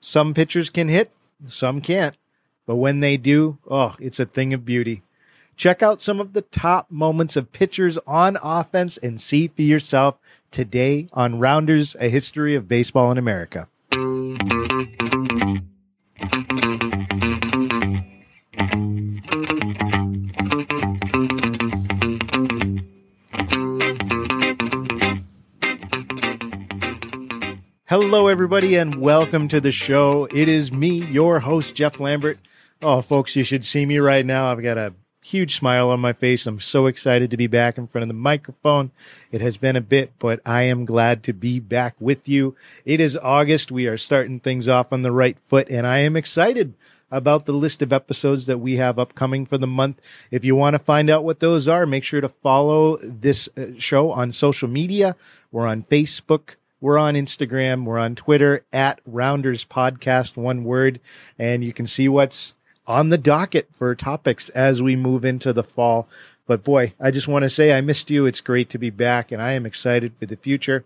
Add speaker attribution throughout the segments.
Speaker 1: Some pitchers can hit, some can't. But when they do, oh, it's a thing of beauty. Check out some of the top moments of pitchers on offense and see for yourself today on Rounders, a history of baseball in America. Hello, everybody, and welcome to the show. It is me, your host, Jeff Lambert. Oh, folks, you should see me right now. I've got a huge smile on my face. I'm so excited to be back in front of the microphone. It has been a bit, but I am glad to be back with you. It is August. We are starting things off on the right foot, and I am excited about the list of episodes that we have upcoming for the month. If you want to find out what those are, make sure to follow this uh, show on social media. We're on Facebook, we're on Instagram. We're on Twitter at Rounders Podcast, one word. And you can see what's on the docket for topics as we move into the fall. But boy, I just want to say I missed you. It's great to be back and I am excited for the future.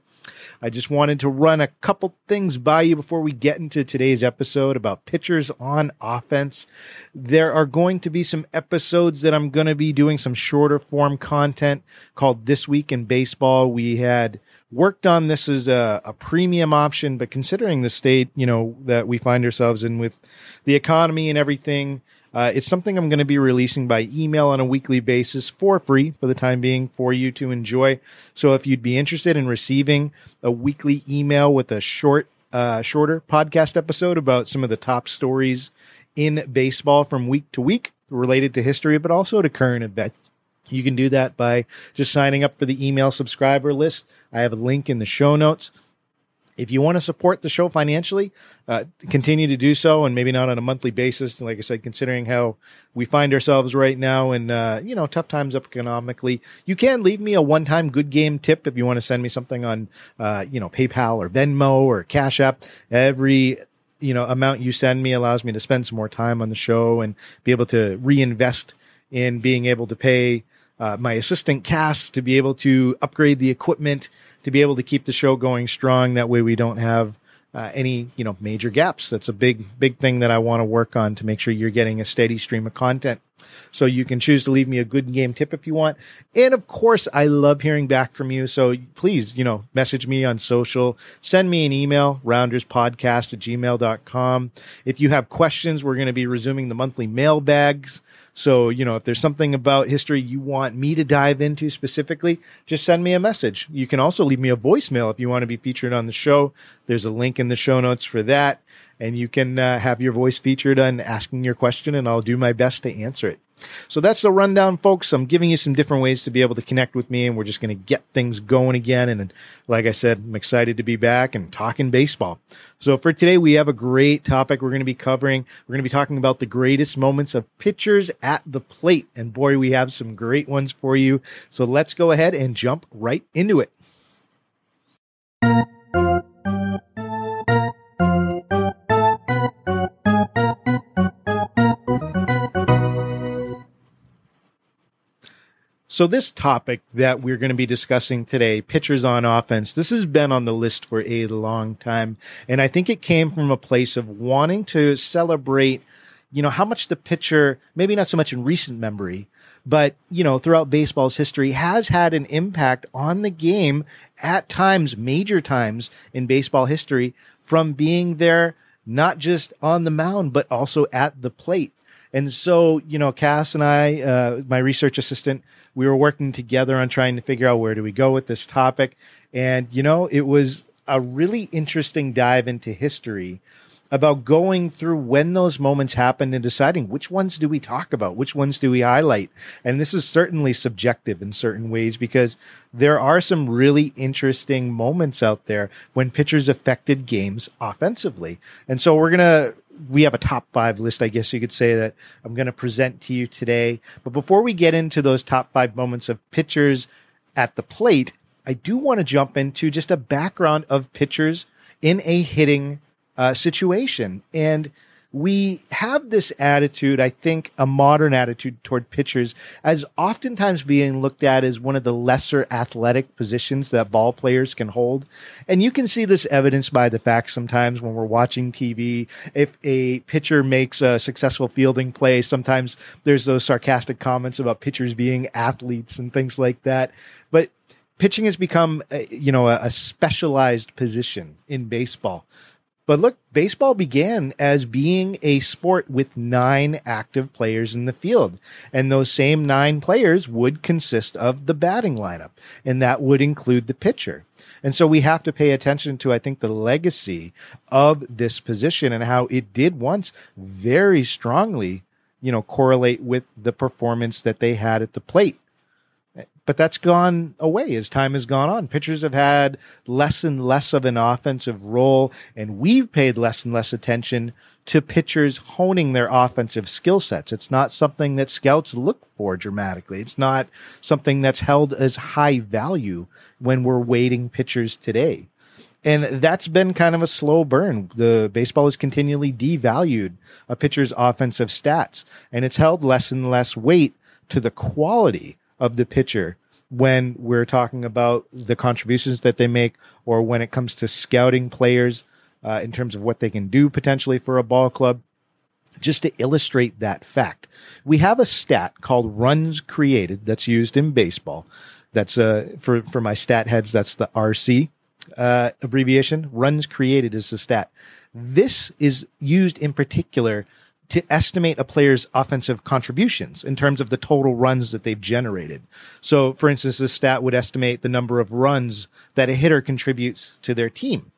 Speaker 1: I just wanted to run a couple things by you before we get into today's episode about pitchers on offense. There are going to be some episodes that I'm going to be doing some shorter form content called This Week in Baseball. We had worked on this as a, a, premium option, but considering the state, you know, that we find ourselves in with the economy and everything, uh, it's something I'm going to be releasing by email on a weekly basis for free for the time being for you to enjoy. So if you'd be interested in receiving a weekly email with a short, uh, shorter podcast episode about some of the top stories in baseball from week to week related to history, but also to current events you can do that by just signing up for the email subscriber list. I have a link in the show notes. If you want to support the show financially, uh, continue to do so, and maybe not on a monthly basis. Like I said, considering how we find ourselves right now, and uh, you know, tough times economically, you can leave me a one-time good game tip if you want to send me something on, uh, you know, PayPal or Venmo or Cash App. Every you know amount you send me allows me to spend some more time on the show and be able to reinvest in being able to pay uh, my assistant Cass to be able to upgrade the equipment to be able to keep the show going strong. That way we don't have uh, any you know major gaps. That's a big big thing that I want to work on to make sure you're getting a steady stream of content. So you can choose to leave me a good game tip if you want. And of course, I love hearing back from you. So please, you know, message me on social, send me an email, rounderspodcast at gmail.com. If you have questions, we're going to be resuming the monthly mailbags. So, you know, if there's something about history you want me to dive into specifically, just send me a message. You can also leave me a voicemail if you want to be featured on the show. There's a link in the show notes for that and you can uh, have your voice featured on asking your question, and I'll do my best to answer it. So that's the rundown, folks. I'm giving you some different ways to be able to connect with me, and we're just going to get things going again. And like I said, I'm excited to be back and talking baseball. So for today, we have a great topic we're going to be covering. We're going to be talking about the greatest moments of pitchers at the plate. And boy, we have some great ones for you. So let's go ahead and jump right into it. So this topic that we're going to be discussing today, pitchers on offense, this has been on the list for a long time. And I think it came from a place of wanting to celebrate, you know, how much the pitcher, maybe not so much in recent memory, but, you know, throughout baseball's history has had an impact on the game at times, major times in baseball history from being there, not just on the mound, but also at the plate. And so, you know, Cass and I, uh, my research assistant, we were working together on trying to figure out where do we go with this topic. And, you know, it was a really interesting dive into history about going through when those moments happened and deciding which ones do we talk about, which ones do we highlight. And this is certainly subjective in certain ways because there are some really interesting moments out there when pitchers affected games offensively. And so we're going to we have a top five list, I guess you could say, that I'm going to present to you today. But before we get into those top five moments of pitchers at the plate, I do want to jump into just a background of pitchers in a hitting uh, situation. And we have this attitude, I think, a modern attitude toward pitchers as oftentimes being looked at as one of the lesser athletic positions that ball players can hold. And you can see this evidenced by the fact sometimes when we're watching TV, if a pitcher makes a successful fielding play, sometimes there's those sarcastic comments about pitchers being athletes and things like that. But pitching has become, uh, you know, a, a specialized position in baseball. But look, baseball began as being a sport with nine active players in the field. And those same nine players would consist of the batting lineup, and that would include the pitcher. And so we have to pay attention to, I think, the legacy of this position and how it did once very strongly, you know, correlate with the performance that they had at the plate but that's gone away as time has gone on. Pitchers have had less and less of an offensive role, and we've paid less and less attention to pitchers honing their offensive skill sets. It's not something that scouts look for dramatically. It's not something that's held as high value when we're weighting pitchers today. And that's been kind of a slow burn. The baseball has continually devalued a pitcher's offensive stats, and it's held less and less weight to the quality of the pitcher when we're talking about the contributions that they make or when it comes to scouting players uh, in terms of what they can do potentially for a ball club. Just to illustrate that fact, we have a stat called runs created that's used in baseball. That's uh, for, for my stat heads, that's the RC uh, abbreviation. Runs created is the stat. This is used in particular to estimate a player's offensive contributions in terms of the total runs that they've generated. So, for instance, this stat would estimate the number of runs that a hitter contributes to their team.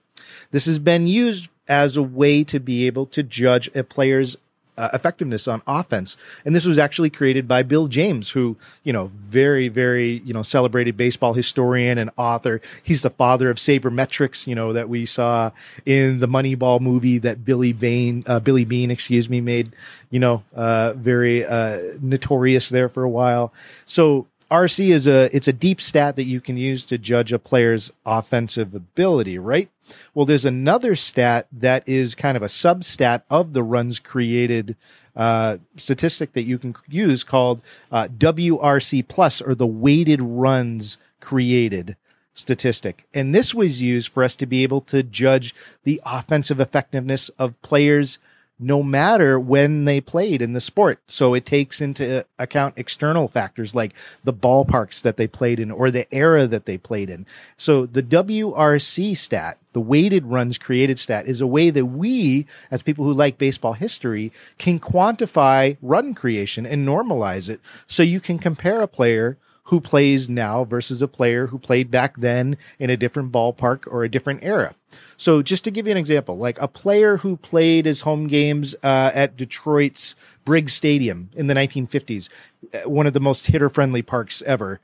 Speaker 1: This has been used as a way to be able to judge a player's uh, effectiveness on offense. And this was actually created by Bill James, who, you know, very, very, you know, celebrated baseball historian and author. He's the father of sabermetrics, you know, that we saw in the Moneyball movie that Billy Bain, uh, Billy Beane, excuse me, made, you know, uh, very, uh, notorious there for a while. So RC is a, it's a deep stat that you can use to judge a player's offensive ability, right? Well, there's another stat that is kind of a substat of the runs created uh, statistic that you can use called uh, WRC plus or the weighted runs created statistic. And this was used for us to be able to judge the offensive effectiveness of players no matter when they played in the sport. So it takes into account external factors like the ballparks that they played in or the era that they played in. So the WRC stat, the weighted runs created stat is a way that we, as people who like baseball history, can quantify run creation and normalize it. So you can compare a player who plays now versus a player who played back then in a different ballpark or a different era. So just to give you an example, like a player who played his home games uh, at Detroit's Briggs Stadium in the 1950s, uh, one of the most hitter friendly parks ever,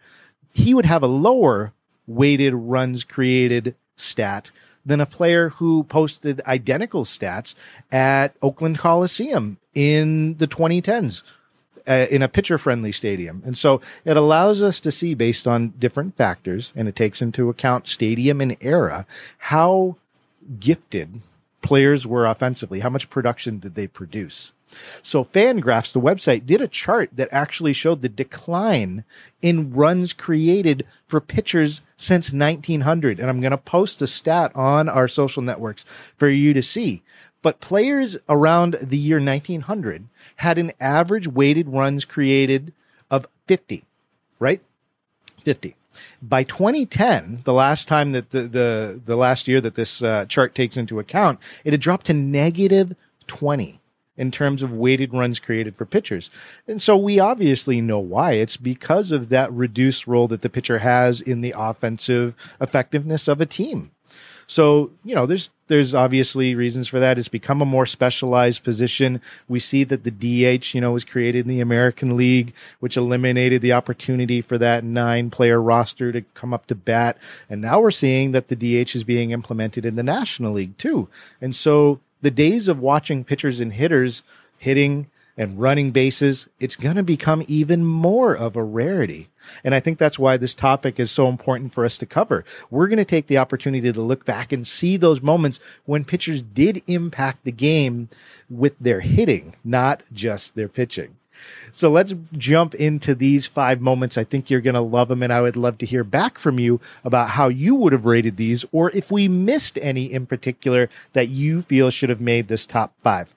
Speaker 1: he would have a lower weighted runs created stat than a player who posted identical stats at Oakland Coliseum in the 2010s uh, in a pitcher friendly stadium. And so it allows us to see based on different factors and it takes into account stadium and era how gifted players were offensively. How much production did they produce? So Fangraphs, the website, did a chart that actually showed the decline in runs created for pitchers since 1900. And I'm going to post a stat on our social networks for you to see. But players around the year 1900 had an average weighted runs created of 50, right? 50. By 2010, the last time that the, the, the last year that this uh, chart takes into account, it had dropped to negative 20 in terms of weighted runs created for pitchers. And so we obviously know why. It's because of that reduced role that the pitcher has in the offensive effectiveness of a team. So, you know, there's there's obviously reasons for that. It's become a more specialized position. We see that the DH, you know, was created in the American League, which eliminated the opportunity for that nine player roster to come up to bat. And now we're seeing that the DH is being implemented in the National League too. And so the days of watching pitchers and hitters hitting and running bases, it's going to become even more of a rarity. And I think that's why this topic is so important for us to cover. We're going to take the opportunity to look back and see those moments when pitchers did impact the game with their hitting, not just their pitching. So let's jump into these five moments. I think you're going to love them. And I would love to hear back from you about how you would have rated these or if we missed any in particular that you feel should have made this top five.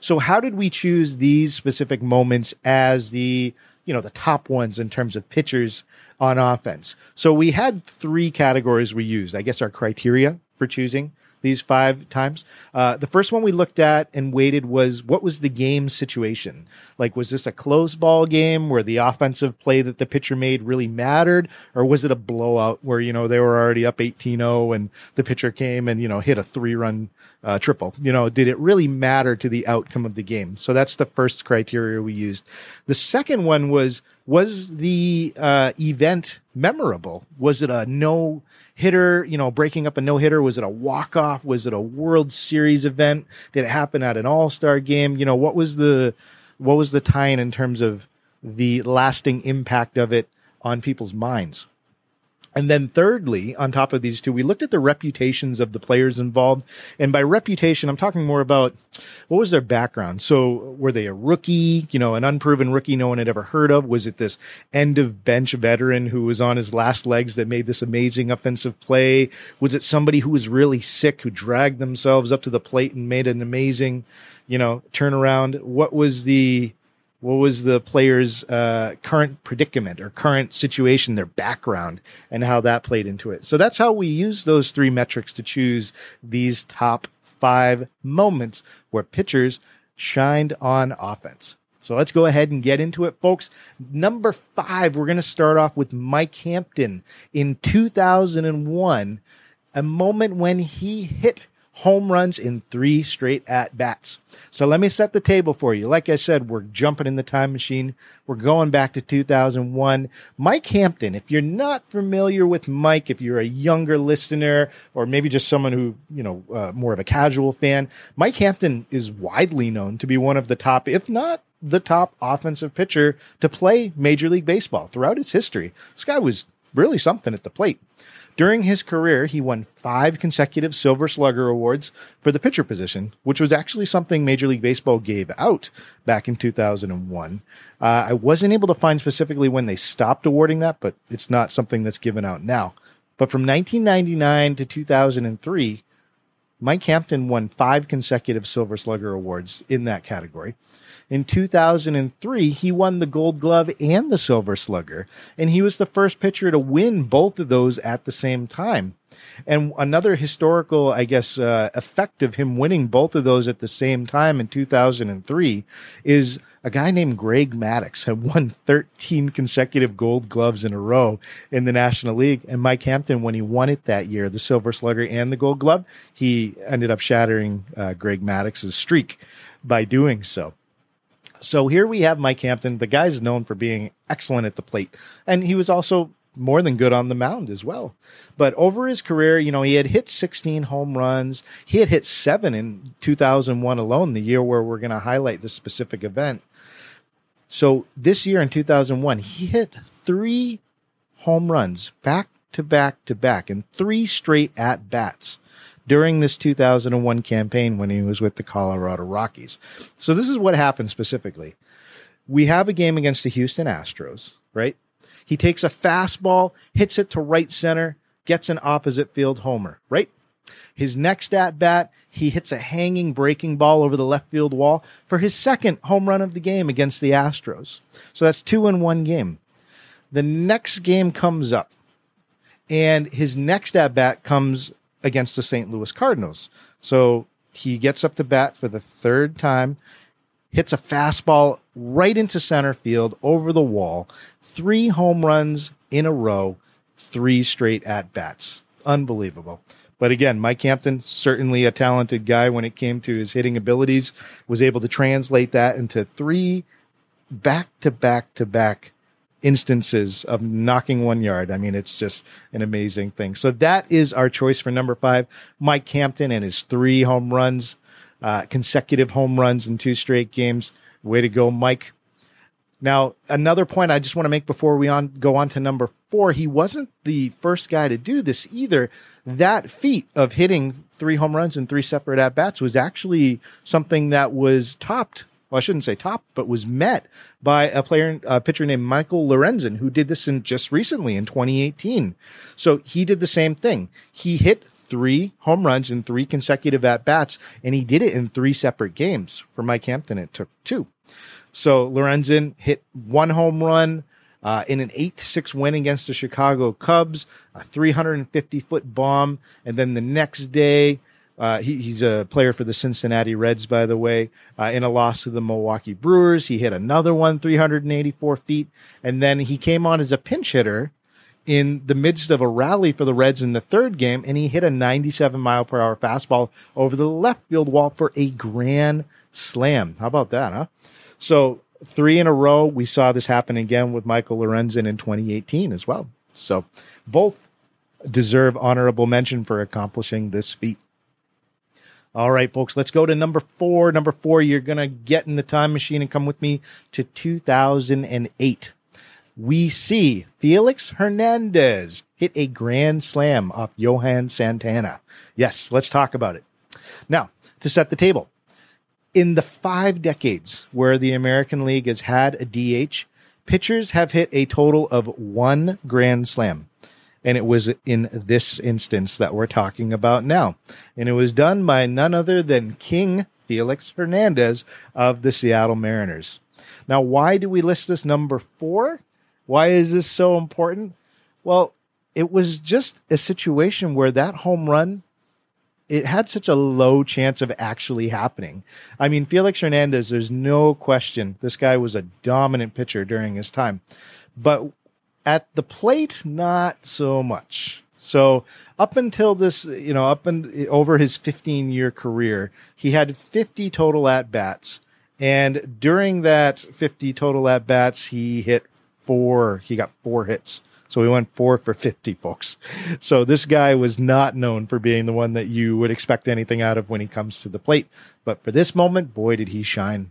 Speaker 1: So how did we choose these specific moments as the, you know, the top ones in terms of pitchers on offense? So we had three categories we used. I guess our criteria for choosing these five times. Uh, the first one we looked at and weighted was what was the game situation? Like, was this a close ball game where the offensive play that the pitcher made really mattered? Or was it a blowout where, you know, they were already up 18 0 and the pitcher came and, you know, hit a three run uh, triple? You know, did it really matter to the outcome of the game? So that's the first criteria we used. The second one was, was the uh, event memorable? Was it a no hitter, you know, breaking up a no hitter? Was it a walk off? Was it a World Series event? Did it happen at an All Star game? You know, what was the what was the tie in in terms of the lasting impact of it on people's minds? And then thirdly, on top of these two, we looked at the reputations of the players involved. And by reputation, I'm talking more about what was their background. So were they a rookie, you know, an unproven rookie no one had ever heard of? Was it this end of bench veteran who was on his last legs that made this amazing offensive play? Was it somebody who was really sick who dragged themselves up to the plate and made an amazing, you know, turnaround? What was the what was the player's uh, current predicament or current situation, their background, and how that played into it. So that's how we use those three metrics to choose these top five moments where pitchers shined on offense. So let's go ahead and get into it, folks. Number five, we're going to start off with Mike Hampton in 2001, a moment when he hit home runs in three straight at bats. So let me set the table for you. Like I said, we're jumping in the time machine. We're going back to 2001. Mike Hampton, if you're not familiar with Mike, if you're a younger listener or maybe just someone who, you know, uh, more of a casual fan, Mike Hampton is widely known to be one of the top, if not the top offensive pitcher to play Major League Baseball throughout its history. This guy was really something at the plate. During his career, he won five consecutive Silver Slugger awards for the pitcher position, which was actually something Major League Baseball gave out back in 2001. Uh, I wasn't able to find specifically when they stopped awarding that, but it's not something that's given out now. But from 1999 to 2003, Mike Hampton won five consecutive Silver Slugger awards in that category. In 2003, he won the Gold Glove and the Silver Slugger, and he was the first pitcher to win both of those at the same time. And another historical, I guess, uh, effect of him winning both of those at the same time in 2003 is a guy named Greg Maddux had won 13 consecutive gold gloves in a row in the National League. And Mike Hampton, when he won it that year, the Silver Slugger and the gold glove, he ended up shattering uh, Greg Maddux's streak by doing so. So here we have Mike Hampton. The guy's known for being excellent at the plate, and he was also more than good on the mound as well. But over his career, you know, he had hit 16 home runs. He had hit seven in 2001 alone, the year where we're going to highlight this specific event. So this year in 2001, he hit three home runs back to back to back in three straight at bats during this 2001 campaign when he was with the Colorado Rockies. So this is what happened specifically. We have a game against the Houston Astros, right? He takes a fastball, hits it to right center, gets an opposite field homer, right? His next at bat, he hits a hanging breaking ball over the left field wall for his second home run of the game against the Astros. So that's two in one game. The next game comes up, and his next at bat comes against the St. Louis Cardinals. So he gets up to bat for the third time, hits a fastball right into center field over the wall, three home runs in a row, three straight at bats. Unbelievable. But again, Mike Hampton, certainly a talented guy when it came to his hitting abilities, was able to translate that into three back to back to back instances of knocking one yard. I mean, it's just an amazing thing. So that is our choice for number five, Mike Hampton and his three home runs, uh, consecutive home runs in two straight games. Way to go, Mike. Now, another point I just want to make before we on go on to number four, he wasn't the first guy to do this either. That feat of hitting three home runs in three separate at bats was actually something that was topped well, I shouldn't say top, but was met by a player, a pitcher named Michael Lorenzen, who did this in just recently in 2018. So he did the same thing. He hit three home runs in three consecutive at bats, and he did it in three separate games. For Mike Hampton, it took two. So Lorenzen hit one home run uh, in an 8 6 win against the Chicago Cubs, a 350 foot bomb, and then the next day uh, he, he's a player for the Cincinnati Reds, by the way. Uh, in a loss to the Milwaukee Brewers, he hit another one, 384 feet, and then he came on as a pinch hitter in the midst of a rally for the Reds in the third game, and he hit a 97 mile per hour fastball over the left field wall for a grand slam. How about that, huh? So three in a row. We saw this happen again with Michael Lorenzen in 2018 as well. So both deserve honorable mention for accomplishing this feat. All right, folks, let's go to number four. Number four, you're going to get in the time machine and come with me to 2008. We see Felix Hernandez hit a grand slam off Johan Santana. Yes, let's talk about it. Now, to set the table, in the five decades where the American League has had a DH, pitchers have hit a total of one grand slam and it was in this instance that we're talking about now. And it was done by none other than King Felix Hernandez of the Seattle Mariners. Now, why do we list this number four? Why is this so important? Well, it was just a situation where that home run it had such a low chance of actually happening. I mean, Felix Hernandez, there's no question this guy was a dominant pitcher during his time. But at the plate, not so much. So up until this, you know, up and over his 15 year career, he had 50 total at bats. And during that 50 total at bats, he hit four, he got four hits. So we went four for 50, folks. So this guy was not known for being the one that you would expect anything out of when he comes to the plate. But for this moment, boy, did he shine.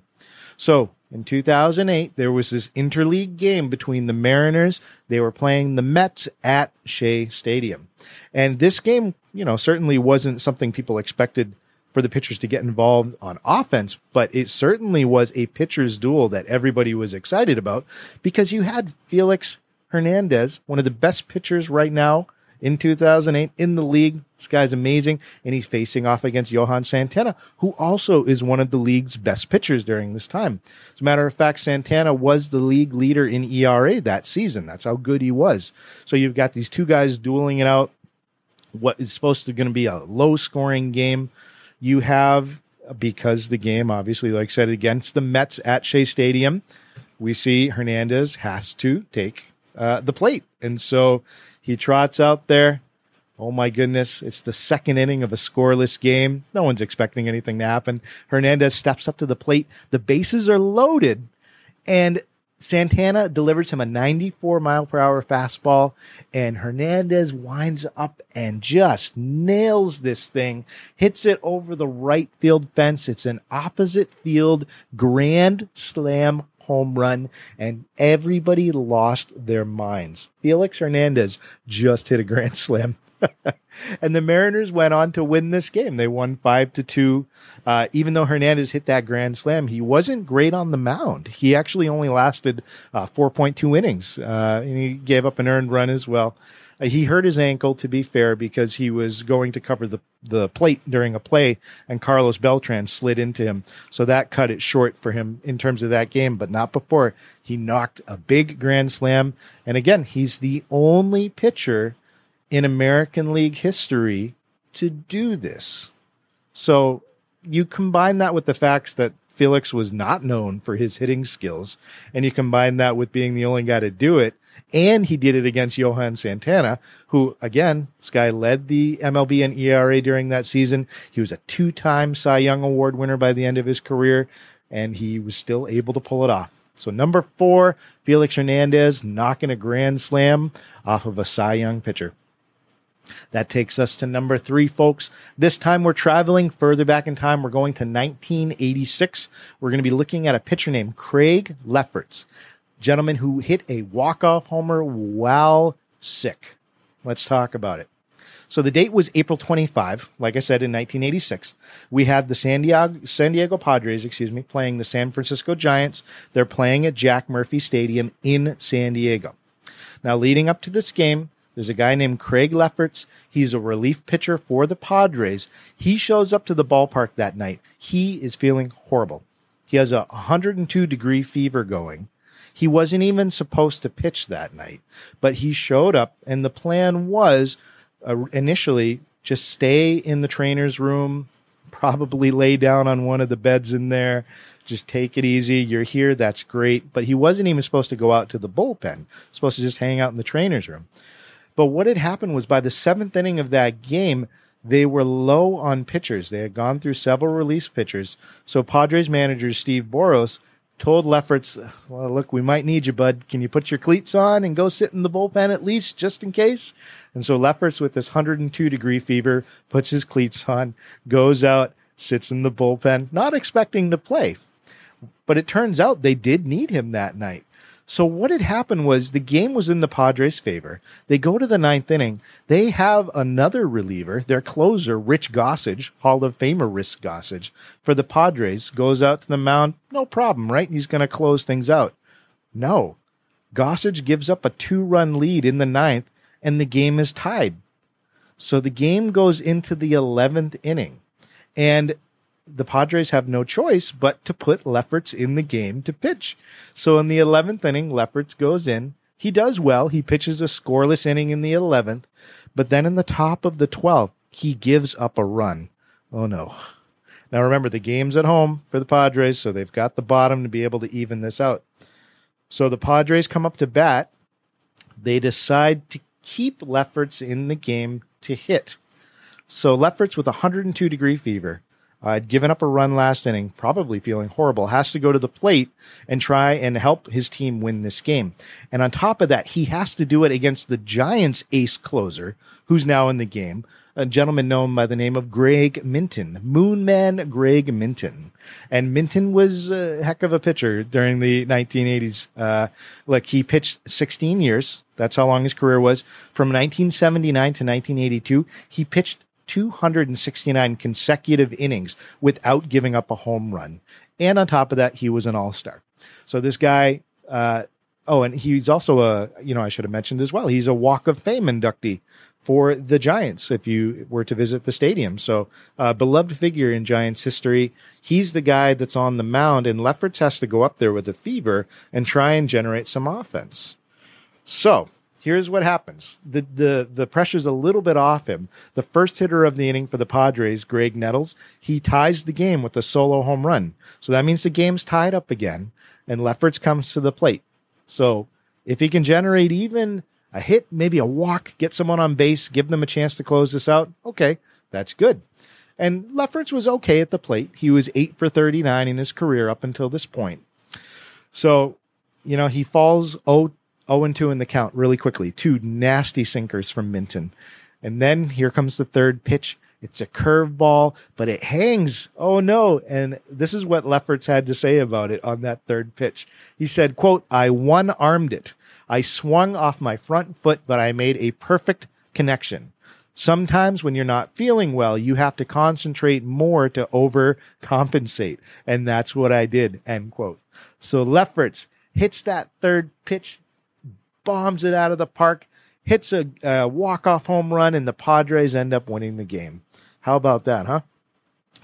Speaker 1: So in 2008, there was this interleague game between the Mariners. They were playing the Mets at Shea Stadium. And this game, you know, certainly wasn't something people expected for the pitchers to get involved on offense, but it certainly was a pitcher's duel that everybody was excited about because you had Felix Hernandez, one of the best pitchers right now in 2008 in the league. This guy's amazing. And he's facing off against Johan Santana, who also is one of the league's best pitchers during this time. As a matter of fact, Santana was the league leader in ERA that season. That's how good he was. So you've got these two guys dueling it out. What is supposed to going to be a low scoring game. You have, because the game, obviously, like I said, against the Mets at Shea Stadium, we see Hernandez has to take uh, the plate. And so he trots out there. Oh my goodness. It's the second inning of a scoreless game. No one's expecting anything to happen. Hernandez steps up to the plate. The bases are loaded and Santana delivers him a 94 mile per hour fastball and Hernandez winds up and just nails this thing, hits it over the right field fence. It's an opposite field grand slam home run, and everybody lost their minds. Felix Hernandez just hit a grand slam. and the Mariners went on to win this game. They won five to two. Uh, even though Hernandez hit that grand slam, he wasn't great on the mound. He actually only lasted uh, 4.2 innings, uh, and he gave up an earned run as well. Uh, he hurt his ankle, to be fair, because he was going to cover the, the plate during a play, and Carlos Beltran slid into him. So that cut it short for him in terms of that game, but not before. He knocked a big grand slam. And again, he's the only pitcher in American League history to do this. So you combine that with the fact that Felix was not known for his hitting skills, and you combine that with being the only guy to do it And he did it against Johan Santana, who, again, this guy led the MLB in ERA during that season. He was a two time Cy Young Award winner by the end of his career, and he was still able to pull it off. So, number four, Felix Hernandez knocking a grand slam off of a Cy Young pitcher. That takes us to number three, folks. This time we're traveling further back in time. We're going to 1986. We're going to be looking at a pitcher named Craig Lefferts, gentleman who hit a walk-off homer while sick. Let's talk about it. So the date was April 25, like I said, in 1986. We had the San Diego, San Diego Padres, excuse me, playing the San Francisco Giants. They're playing at Jack Murphy Stadium in San Diego. Now, leading up to this game, there's a guy named Craig Lefferts. He's a relief pitcher for the Padres. He shows up to the ballpark that night. He is feeling horrible. He has a 102 degree fever going. He wasn't even supposed to pitch that night, but he showed up, and the plan was uh, initially just stay in the trainer's room, probably lay down on one of the beds in there, just take it easy. You're here, that's great. But he wasn't even supposed to go out to the bullpen, supposed to just hang out in the trainer's room. But what had happened was by the seventh inning of that game, they were low on pitchers. They had gone through several release pitchers. So Padres manager Steve Boros told Lefferts, well, look, we might need you, bud. Can you put your cleats on and go sit in the bullpen at least, just in case? And so Lefferts, with this 102 degree fever, puts his cleats on, goes out, sits in the bullpen, not expecting to play. But it turns out they did need him that night. So what had happened was the game was in the Padres' favor. They go to the ninth inning. They have another reliever, their closer, Rich Gossage, Hall of Famer Rich Gossage, for the Padres, goes out to the mound. No problem, right? He's going to close things out. No. Gossage gives up a two run lead in the ninth, and the game is tied. So the game goes into the 11th inning. And the Padres have no choice but to put Lefferts in the game to pitch. So in the 11th inning, Lefferts goes in. He does well. He pitches a scoreless inning in the 11th, but then in the top of the 12th, he gives up a run. Oh no. Now remember, the game's at home for the Padres, so they've got the bottom to be able to even this out. So the Padres come up to bat. They decide to keep Lefferts in the game to hit. So Lefferts with 102 degree fever had given up a run last inning, probably feeling horrible, has to go to the plate and try and help his team win this game. And on top of that, he has to do it against the Giants ace closer, who's now in the game, a gentleman known by the name of Greg Minton, Moonman Greg Minton. And Minton was a heck of a pitcher during the 1980s. Uh, like he pitched 16 years. That's how long his career was. From 1979 to 1982, he pitched 269 consecutive innings without giving up a home run. And on top of that, he was an all star. So this guy, uh, oh, and he's also a, you know, I should have mentioned as well, he's a Walk of Fame inductee for the Giants if you were to visit the stadium. So, uh, beloved figure in Giants history. He's the guy that's on the mound, and Lefferts has to go up there with a fever and try and generate some offense. So, here's what happens. The the the pressure's a little bit off him. The first hitter of the inning for the Padres, Graig Nettles, he ties the game with a solo home run. So that means the game's tied up again, and Lefferts comes to the plate. So if he can generate even a hit, maybe a walk, get someone on base, give them a chance to close this out, okay, that's good. And Lefferts was okay at the plate. He was eight for 39 in his career up until this point. So, you know, he falls 0 0 2 in the count really quickly. Two nasty sinkers from Minton. And then here comes the third pitch. It's a curveball, but it hangs. Oh no. And this is what Lefferts had to say about it on that third pitch. He said, quote, I one armed it. I swung off my front foot, but I made a perfect connection. Sometimes when you're not feeling well, you have to concentrate more to overcompensate. And that's what I did, end quote. So Lefferts hits that third pitch bombs it out of the park, hits a, a walk off home run, and the Padres end up winning the game. How about that, huh?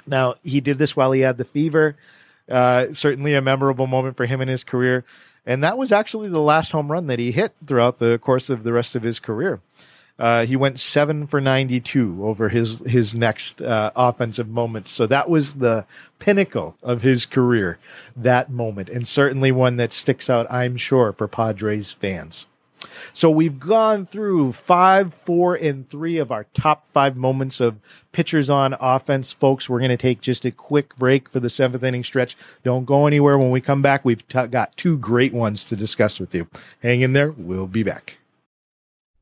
Speaker 1: Now, he did this while he had the fever. Uh, certainly a memorable moment for him in his career. And that was actually the last home run that he hit throughout the course of the rest of his career. Uh, he went seven for 92 over his, his next uh, offensive moments. So that was the pinnacle of his career, that moment, and certainly one that sticks out, I'm sure, for Padres fans. So we've gone through five, four, and three of our top five moments of pitchers on offense. Folks, we're going to take just a quick break for the seventh inning stretch. Don't go anywhere. When we come back, we've t- got two great ones to discuss with you. Hang in there. We'll be back.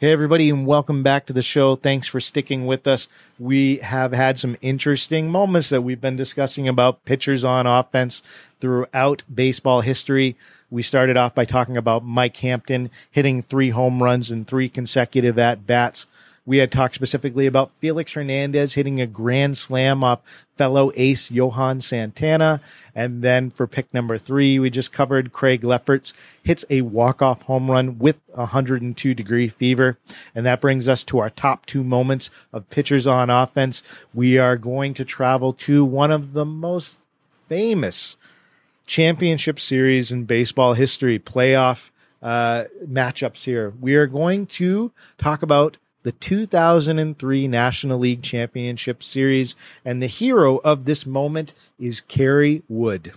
Speaker 1: Hey, everybody, and welcome back to the show. Thanks for sticking with us. We have had some interesting moments that we've been discussing about pitchers on offense throughout baseball history. We started off by talking about Mike Hampton hitting three home runs in three consecutive at bats. We had talked specifically about Felix Hernandez hitting a grand slam off fellow ace Johan Santana. And then for pick number three, we just covered Craig Lefferts hits a walk-off home run with 102 degree fever. And that brings us to our top two moments of pitchers on offense. We are going to travel to one of the most famous championship series in baseball history, playoff uh, matchups here. We are going to talk about the 2003 National League Championship Series, and the hero of this moment is Kerry Wood.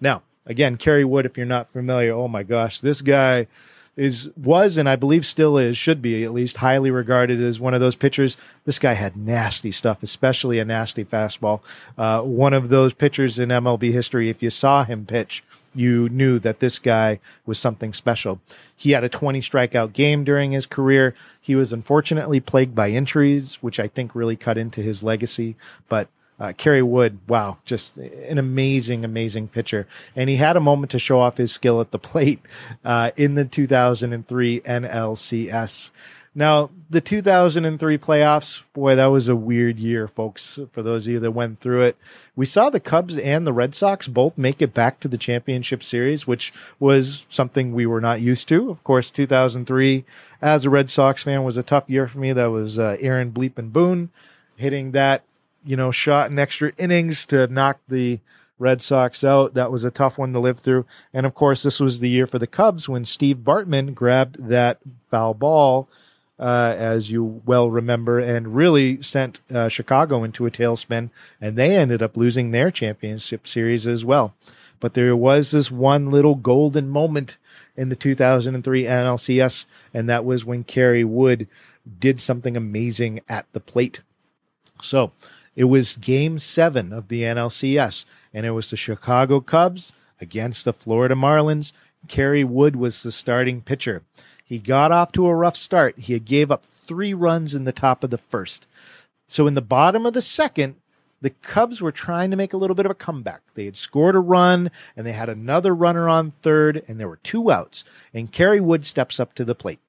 Speaker 1: Now, again, Kerry Wood, if you're not familiar, oh my gosh, this guy is was and I believe still is should be at least highly regarded as one of those pitchers. This guy had nasty stuff, especially a nasty fastball. Uh, one of those pitchers in MLB history. If you saw him pitch, you knew that this guy was something special. He had a 20 strikeout game during his career. He was unfortunately plagued by injuries, which I think really cut into his legacy. But uh, Kerry Wood, wow, just an amazing, amazing pitcher. And he had a moment to show off his skill at the plate uh, in the 2003 NLCS. Now, the 2003 playoffs, boy, that was a weird year, folks, for those of you that went through it. We saw the Cubs and the Red Sox both make it back to the championship series, which was something we were not used to. Of course, 2003, as a Red Sox fan, was a tough year for me. That was uh, Aaron Bleep and Boone hitting that, you know, shot in extra innings to knock the Red Sox out. That was a tough one to live through. And of course, this was the year for the Cubs when Steve Bartman grabbed that foul ball uh, as you well remember, and really sent uh, Chicago into a tailspin, and they ended up losing their championship series as well. But there was this one little golden moment in the 2003 NLCS, and that was when Kerry Wood did something amazing at the plate. So it was game seven of the NLCS, and it was the Chicago Cubs against the Florida Marlins. Kerry Wood was the starting pitcher. He got off to a rough start. He gave up three runs in the top of the first. So in the bottom of the second, the Cubs were trying to make a little bit of a comeback. They had scored a run and they had another runner on third, and there were two outs. And Kerry Wood steps up to the plate.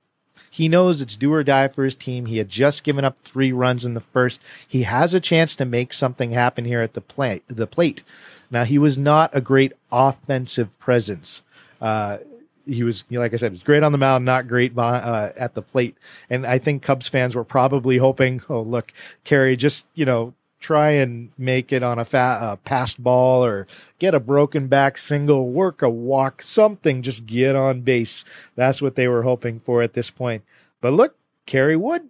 Speaker 1: He knows it's do or die for his team. He had just given up three runs in the first. He has a chance to make something happen here at the plate. The plate. Now he was not a great offensive presence. Uh, he was, you know, like I said, was great on the mound, not great uh, at the plate. And I think Cubs fans were probably hoping, oh, look, Kerry, just, you know, try and make it on a fat, uh, passed ball or get a broken back single, work a walk, something, just get on base. That's what they were hoping for at this point. But look, Kerry Wood,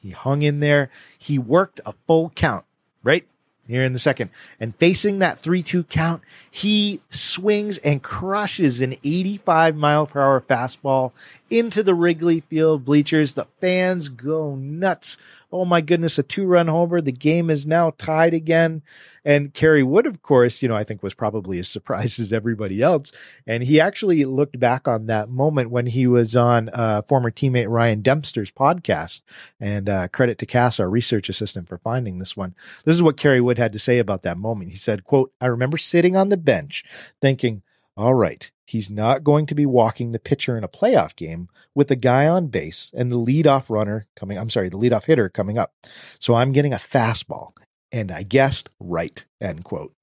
Speaker 1: he hung in there. He worked a full count, right? Here in the second. And facing that 3 2 count, he swings and crushes an 85 mile per hour fastball into the Wrigley Field bleachers. The fans go nuts. Oh my goodness, a two run homer. The game is now tied again. And Kerry Wood, of course, you know, I think was probably as surprised as everybody else. And he actually looked back on that moment when he was on uh, former teammate Ryan Dempster's podcast. And uh, credit to Cass, our research assistant, for finding this one. This is what Kerry Wood had to say about that moment. He said, quote, I remember sitting on the bench thinking, all right, he's not going to be walking the pitcher in a playoff game with the guy on base and the leadoff runner coming. I'm sorry, the leadoff hitter coming up. So I'm getting a fastball, and I guessed right. End quote.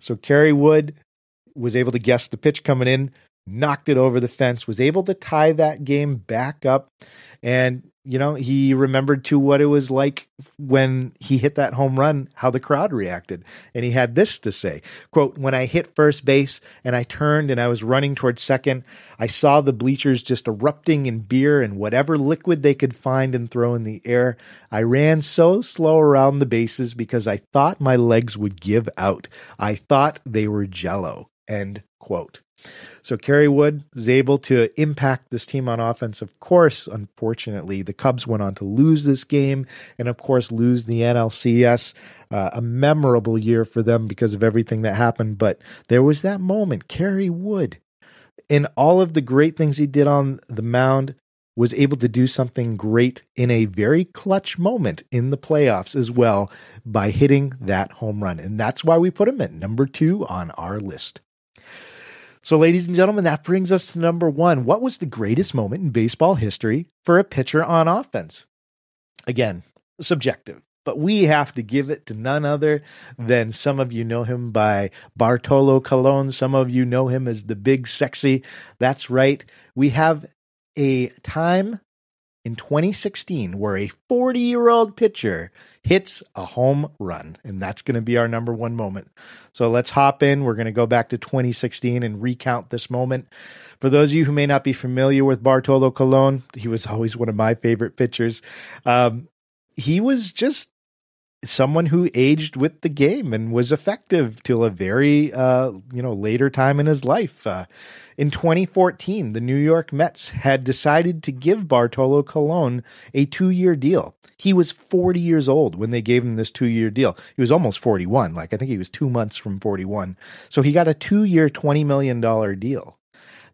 Speaker 1: So Kerry Wood was able to guess the pitch coming in. Knocked it over the fence, was able to tie that game back up. And, you know, he remembered to what it was like when he hit that home run, how the crowd reacted. And he had this to say quote, when I hit first base and I turned and I was running towards second, I saw the bleachers just erupting in beer and whatever liquid they could find and throw in the air. I ran so slow around the bases because I thought my legs would give out. I thought they were jello. End quote. So Kerry Wood is able to impact this team on offense. Of course, unfortunately, the Cubs went on to lose this game and, of course, lose the NLCS. Uh, a memorable year for them because of everything that happened. But there was that moment, Kerry Wood, in all of the great things he did on the mound, was able to do something great in a very clutch moment in the playoffs as well by hitting that home run. And that's why we put him at number two on our list. So, ladies and gentlemen, that brings us to number one. What was the greatest moment in baseball history for a pitcher on offense? Again, subjective, but we have to give it to none other than some of you know him by Bartolo Colon. Some of you know him as the big sexy. That's right. We have a time in 2016 where a 40 year old pitcher hits a home run. And that's going to be our number one moment. So let's hop in. We're going to go back to 2016 and recount this moment. For those of you who may not be familiar with Bartolo Colon, he was always one of my favorite pitchers. Um, he was just someone who aged with the game and was effective till a very uh, you know later time in his life. Uh, in 2014, the New York Mets had decided to give Bartolo Colon a two-year deal. He was 40 years old when they gave him this two-year deal. He was almost 41. Like I think he was two months from 41. So he got a two-year, 20 million dollar deal.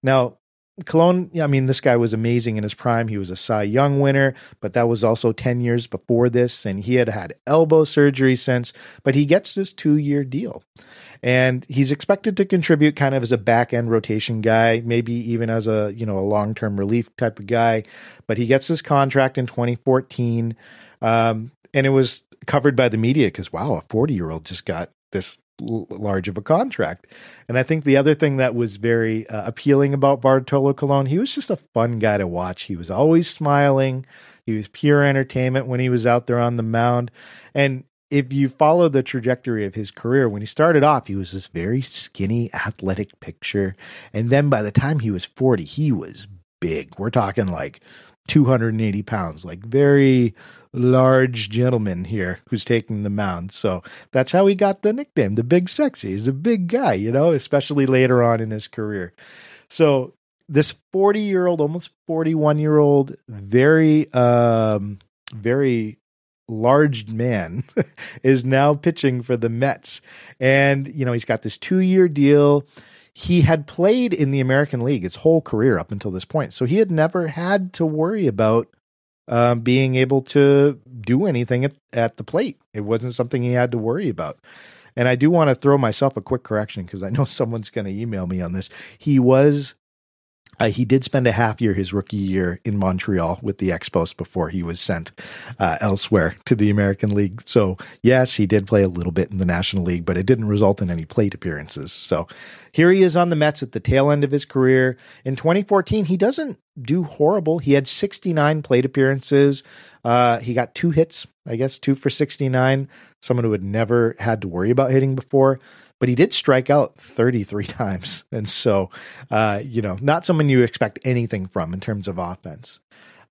Speaker 1: Now, Colon, I mean, this guy was amazing in his prime. He was a Cy Young winner, but that was also 10 years before this. And he had had elbow surgery since, but he gets this two year deal. And he's expected to contribute kind of as a back end rotation guy, maybe even as a, you know, a long term relief type of guy. But he gets this contract in 2014. Um, and it was covered by the media because, wow, a 40 year old just got this large of a contract. And I think the other thing that was very uh, appealing about Bartolo Colon, he was just a fun guy to watch. He was always smiling. He was pure entertainment when he was out there on the mound. And if you follow the trajectory of his career, when he started off, he was this very skinny, athletic picture. And then by the time he was 40, he was big. We're talking like 280 pounds, like very large gentleman here who's taking the mound. So that's how he got the nickname, the big sexy. He's a big guy, you know, especially later on in his career. So this 40 year old, almost 41 year old, very, um, very large man is now pitching for the Mets. And, you know, he's got this two year deal he had played in the American League his whole career up until this point. So he had never had to worry about um, being able to do anything at, at the plate. It wasn't something he had to worry about. And I do want to throw myself a quick correction because I know someone's going to email me on this. He was uh, he did spend a half year his rookie year in Montreal with the Expos before he was sent uh, elsewhere to the American League. So, yes, he did play a little bit in the National League, but it didn't result in any plate appearances. So, here he is on the Mets at the tail end of his career. In 2014, he doesn't do horrible. He had 69 plate appearances. Uh, he got two hits, I guess, two for 69. Someone who had never had to worry about hitting before but he did strike out 33 times. And so, uh, you know, not someone you expect anything from in terms of offense.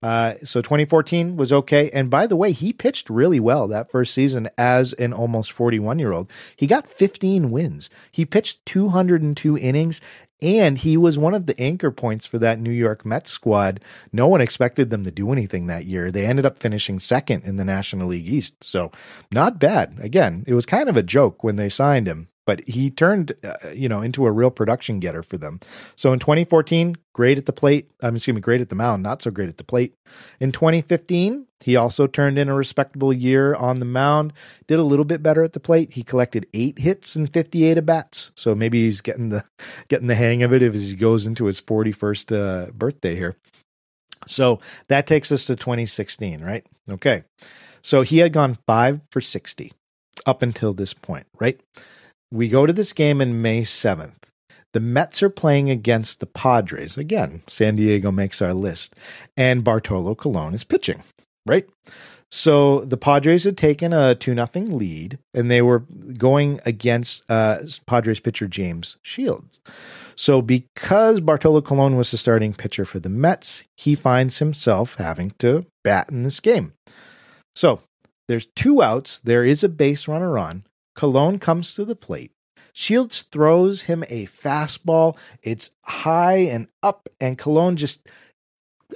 Speaker 1: Uh, so 2014 was okay. And by the way, he pitched really well that first season as an almost 41 year old. He got 15 wins. He pitched 202 innings and he was one of the anchor points for that New York Mets squad. No one expected them to do anything that year. They ended up finishing second in the National League East. So not bad. Again, it was kind of a joke when they signed him but he turned uh, you know into a real production getter for them. So in 2014, great at the plate. I'm excuse me, great at the mound, not so great at the plate. In 2015, he also turned in a respectable year on the mound. Did a little bit better at the plate. He collected eight hits and 58 at bats. So maybe he's getting the getting the hang of it as he goes into his 41st uh, birthday here. So that takes us to 2016, right? Okay. So he had gone five for 60 up until this point, right? We go to this game in May 7th. The Mets are playing against the Padres. Again, San Diego makes our list. And Bartolo Colon is pitching, right? So the Padres had taken a 2 nothing lead and they were going against uh, Padres pitcher James Shields. So because Bartolo Colon was the starting pitcher for the Mets, he finds himself having to bat in this game. So there's two outs, there is a base runner on. Colon comes to the plate. Shields throws him a fastball. It's high and up, and Colon just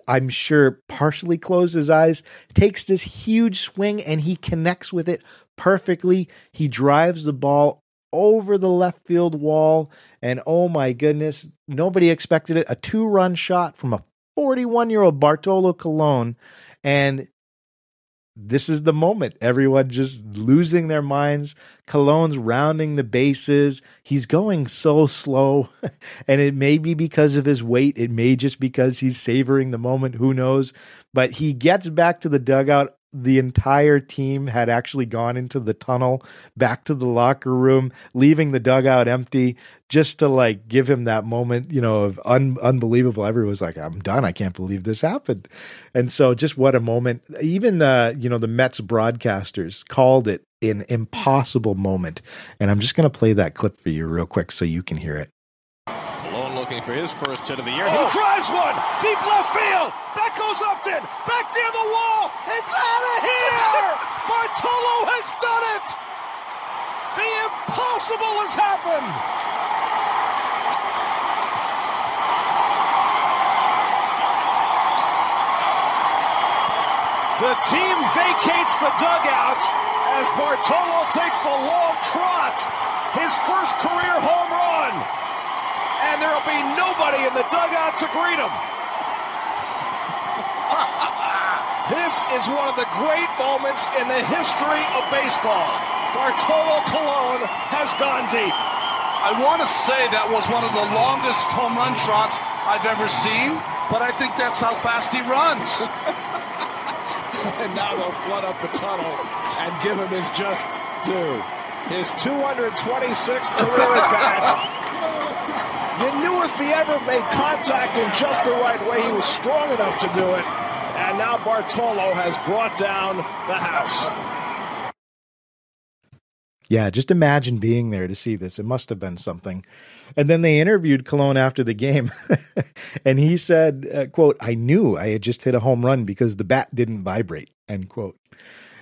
Speaker 1: I'm sure, partially closed his eyes, takes this huge swing and he connects with it perfectly. He drives the ball over the left field wall. And oh my goodness, nobody expected it. A two run shot from a 41 year old Bartolo Colon. And this is the moment. Everyone just losing their minds. Colon's rounding the bases. He's going so slow. and it may be because of his weight. It may just because he's savoring the moment. Who knows? But he gets back to the dugout the entire team had actually gone into the tunnel back to the locker room leaving the dugout empty just to like give him that moment you know of un- unbelievable. Everyone was like i'm done. I can't believe this happened. And so just what a moment. Even the you know the mets broadcasters called it an impossible moment. And i'm just going to play that clip for you real quick so you can hear it.
Speaker 2: Looking for his first hit of the year. Oh. He drives one! Deep left field. That goes Upton back near the wall. It's out of here. Bartolo has done it. The impossible has happened. The team vacates the dugout as Bartolo takes the long trot. His first career home run and there will be nobody in the dugout to greet him. this is one of the great moments in the history of baseball. Bartolo Colon has gone deep.
Speaker 3: I want to say that was one of the longest home run trots I've ever seen, but I think that's how fast he runs.
Speaker 2: and now they'll flood up the tunnel and give him his just due. His 226th career at bat. You knew if he ever made contact in just the right way, he was strong enough to do it. And now Bartolo has brought down the house.
Speaker 1: Yeah, just imagine being there to see this. It must have been something. And then they interviewed Colon after the game, and he said, uh, "quote I knew I had just hit a home run because the bat didn't vibrate." End quote.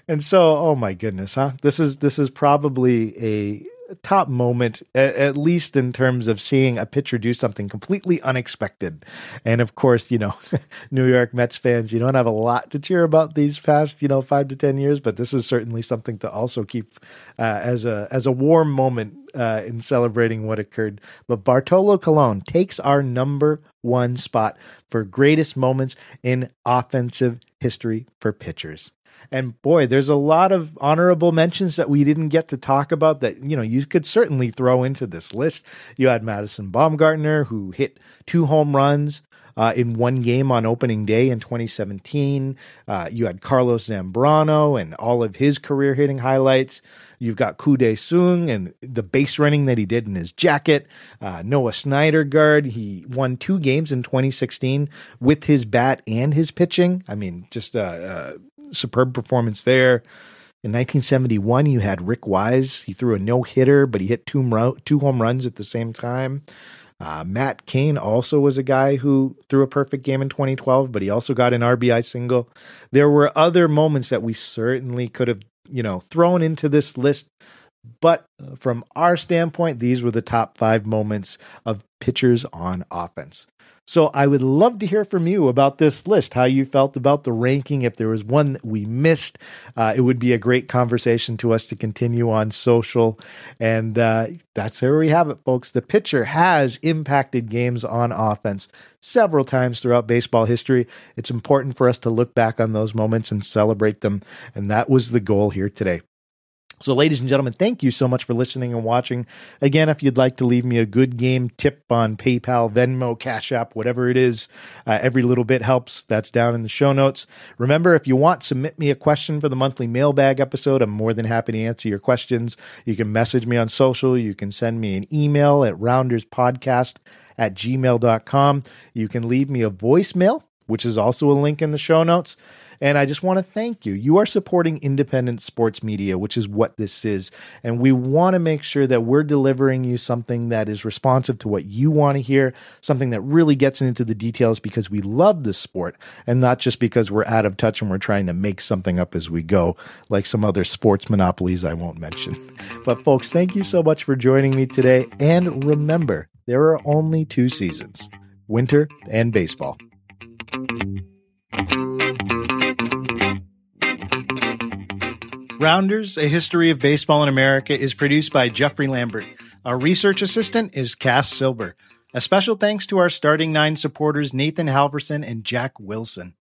Speaker 1: And so, oh my goodness, huh? This is this is probably a top moment, at, least in terms of seeing a pitcher do something completely unexpected. And of course, you know, New York Mets fans, you don't have a lot to cheer about these past, you know, five to ten years, but this is certainly something to also keep uh, as a as a warm moment uh, in celebrating what occurred. But Bartolo Colon takes our number one spot for greatest moments in offensive history for pitchers. And boy, there's a lot of honorable mentions that we didn't get to talk about that, you know, you could certainly throw into this list. You had Madison Bumgarner, who hit two home runs uh, in one game on opening day in 2017. Uh, you had Carlos Zambrano and all of his career hitting highlights. You've got Koo Dae-Sung and the base running that he did in his jacket. Uh, Noah Guard, he won two games in 2016 with his bat and his pitching. I mean, just a superb performance there. In 1971, you had Rick Wise. He threw a no hitter, but he hit two, two home runs at the same time. Uh, Matt Cain also was a guy who threw a perfect game in 2012, but he also got an RBI single. There were other moments that we certainly could have, you know, thrown into this list. But from our standpoint, these were the top five moments of pitchers on offense. So I would love to hear from you about this list, how you felt about the ranking. If there was one that we missed, uh, it would be a great conversation to us to continue on social. And uh, that's where we have it, folks. The pitcher has impacted games on offense several times throughout baseball history. It's important for us to look back on those moments and celebrate them. And that was the goal here today. So, ladies and gentlemen, thank you so much for listening and watching. Again, if you'd like to leave me a good game tip on PayPal, Venmo, Cash App, whatever it is, uh, every little bit helps. That's down in the show notes. Remember, if you want, submit me a question for the monthly mailbag episode. I'm more than happy to answer your questions. You can message me on social. You can send me an email at rounderspodcast at gmail.com. You can leave me a voicemail, which is also a link in the show notes. And I just want to thank you. You are supporting independent sports media, which is what this is. And we want to make sure that we're delivering you something that is responsive to what you want to hear, something that really gets into the details because we love the sport and not just because we're out of touch and we're trying to make something up as we go, like some other sports monopolies I won't mention. But folks, thank you so much for joining me today. And remember, there are only two seasons winter and baseball. Rounders, A History of Baseball in America is produced by Jeffrey Lambert. Our research assistant is Cass Silber. A special thanks to our starting nine supporters, Nathan Halverson and Jack Wilson.